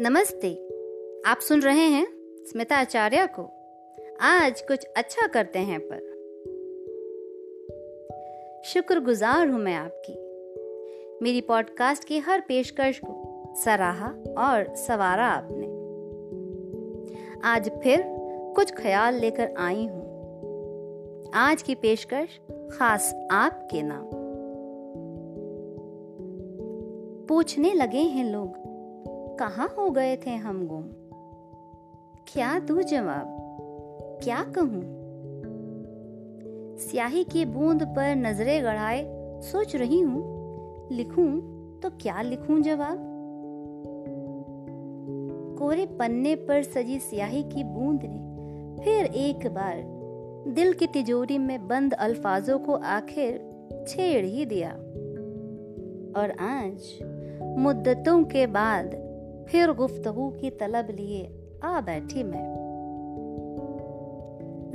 नमस्ते। आप सुन रहे हैं स्मिता आचार्य को। आज कुछ अच्छा करते हैं पर। शुक्रगुजार हूँ मैं आपकी। मेरी पॉडकास्ट की हर पेशकश को सराहा और सवारा आपने। आज फिर कुछ ख्याल लेकर आई हूँ। आज की पेशकश खास आपके नाम। पूछने लगे हैं लोग कहाँ हो गए थे हम गुम? क्या दू जवाब? क्या कहूँ? स्याही की बूंद पर नजरे गड़ाए, सोच रही हूँ, लिखूं तो क्या लिखूं जवाब? कोरे पन्ने पर सजी स्याही की बूंद ने फिर एक बार दिल की तिजोरी में बंद अल्फाजों को आखिर छेड़ ही दिया। और आज मुद्दतों के बाद फिर गुफ्तगु की तलब लिए आ बैठी मैं।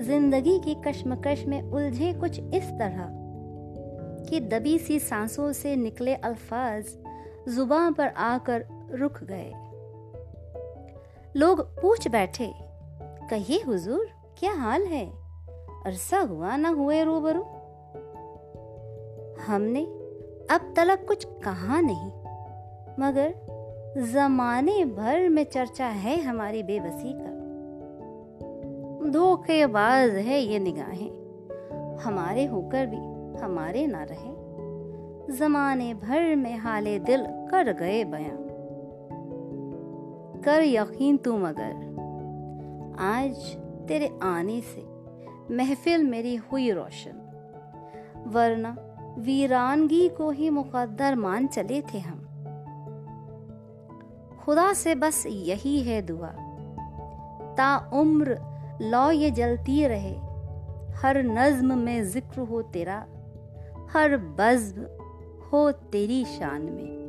ज़िंदगी की कश्मकश में उलझे कुछ इस तरह कि दबी सी सांसों से निकले अल्फाज ज़ुबान पर आकर रुक गए। लोग पूछ बैठे, कहिए हुजूर, क्या हाल है? अरसा हुआ ना हुए रूबरू? हमने अब तलक कुछ कहा नहीं, मगर जमाने भर में चर्चा है हमारी बेबसी का धोखेबाज है ये निगाहें। हमारे होकर भी, हमारे ना रहे। जमाने भर में हाले दिल कर गए बयां। कर यकीन तू मगर। आज तेरे आने से महफिल मेरी हुई रोशन। वरना वीरानगी को ही मुकद्दर मान चले थे हम। खुदा से बस यही है दुआ। ता उम्र लौ ये जलती रहे, हर नज्म में ज़िक्र हो तेरा, हर बज्म हो तेरी शान में।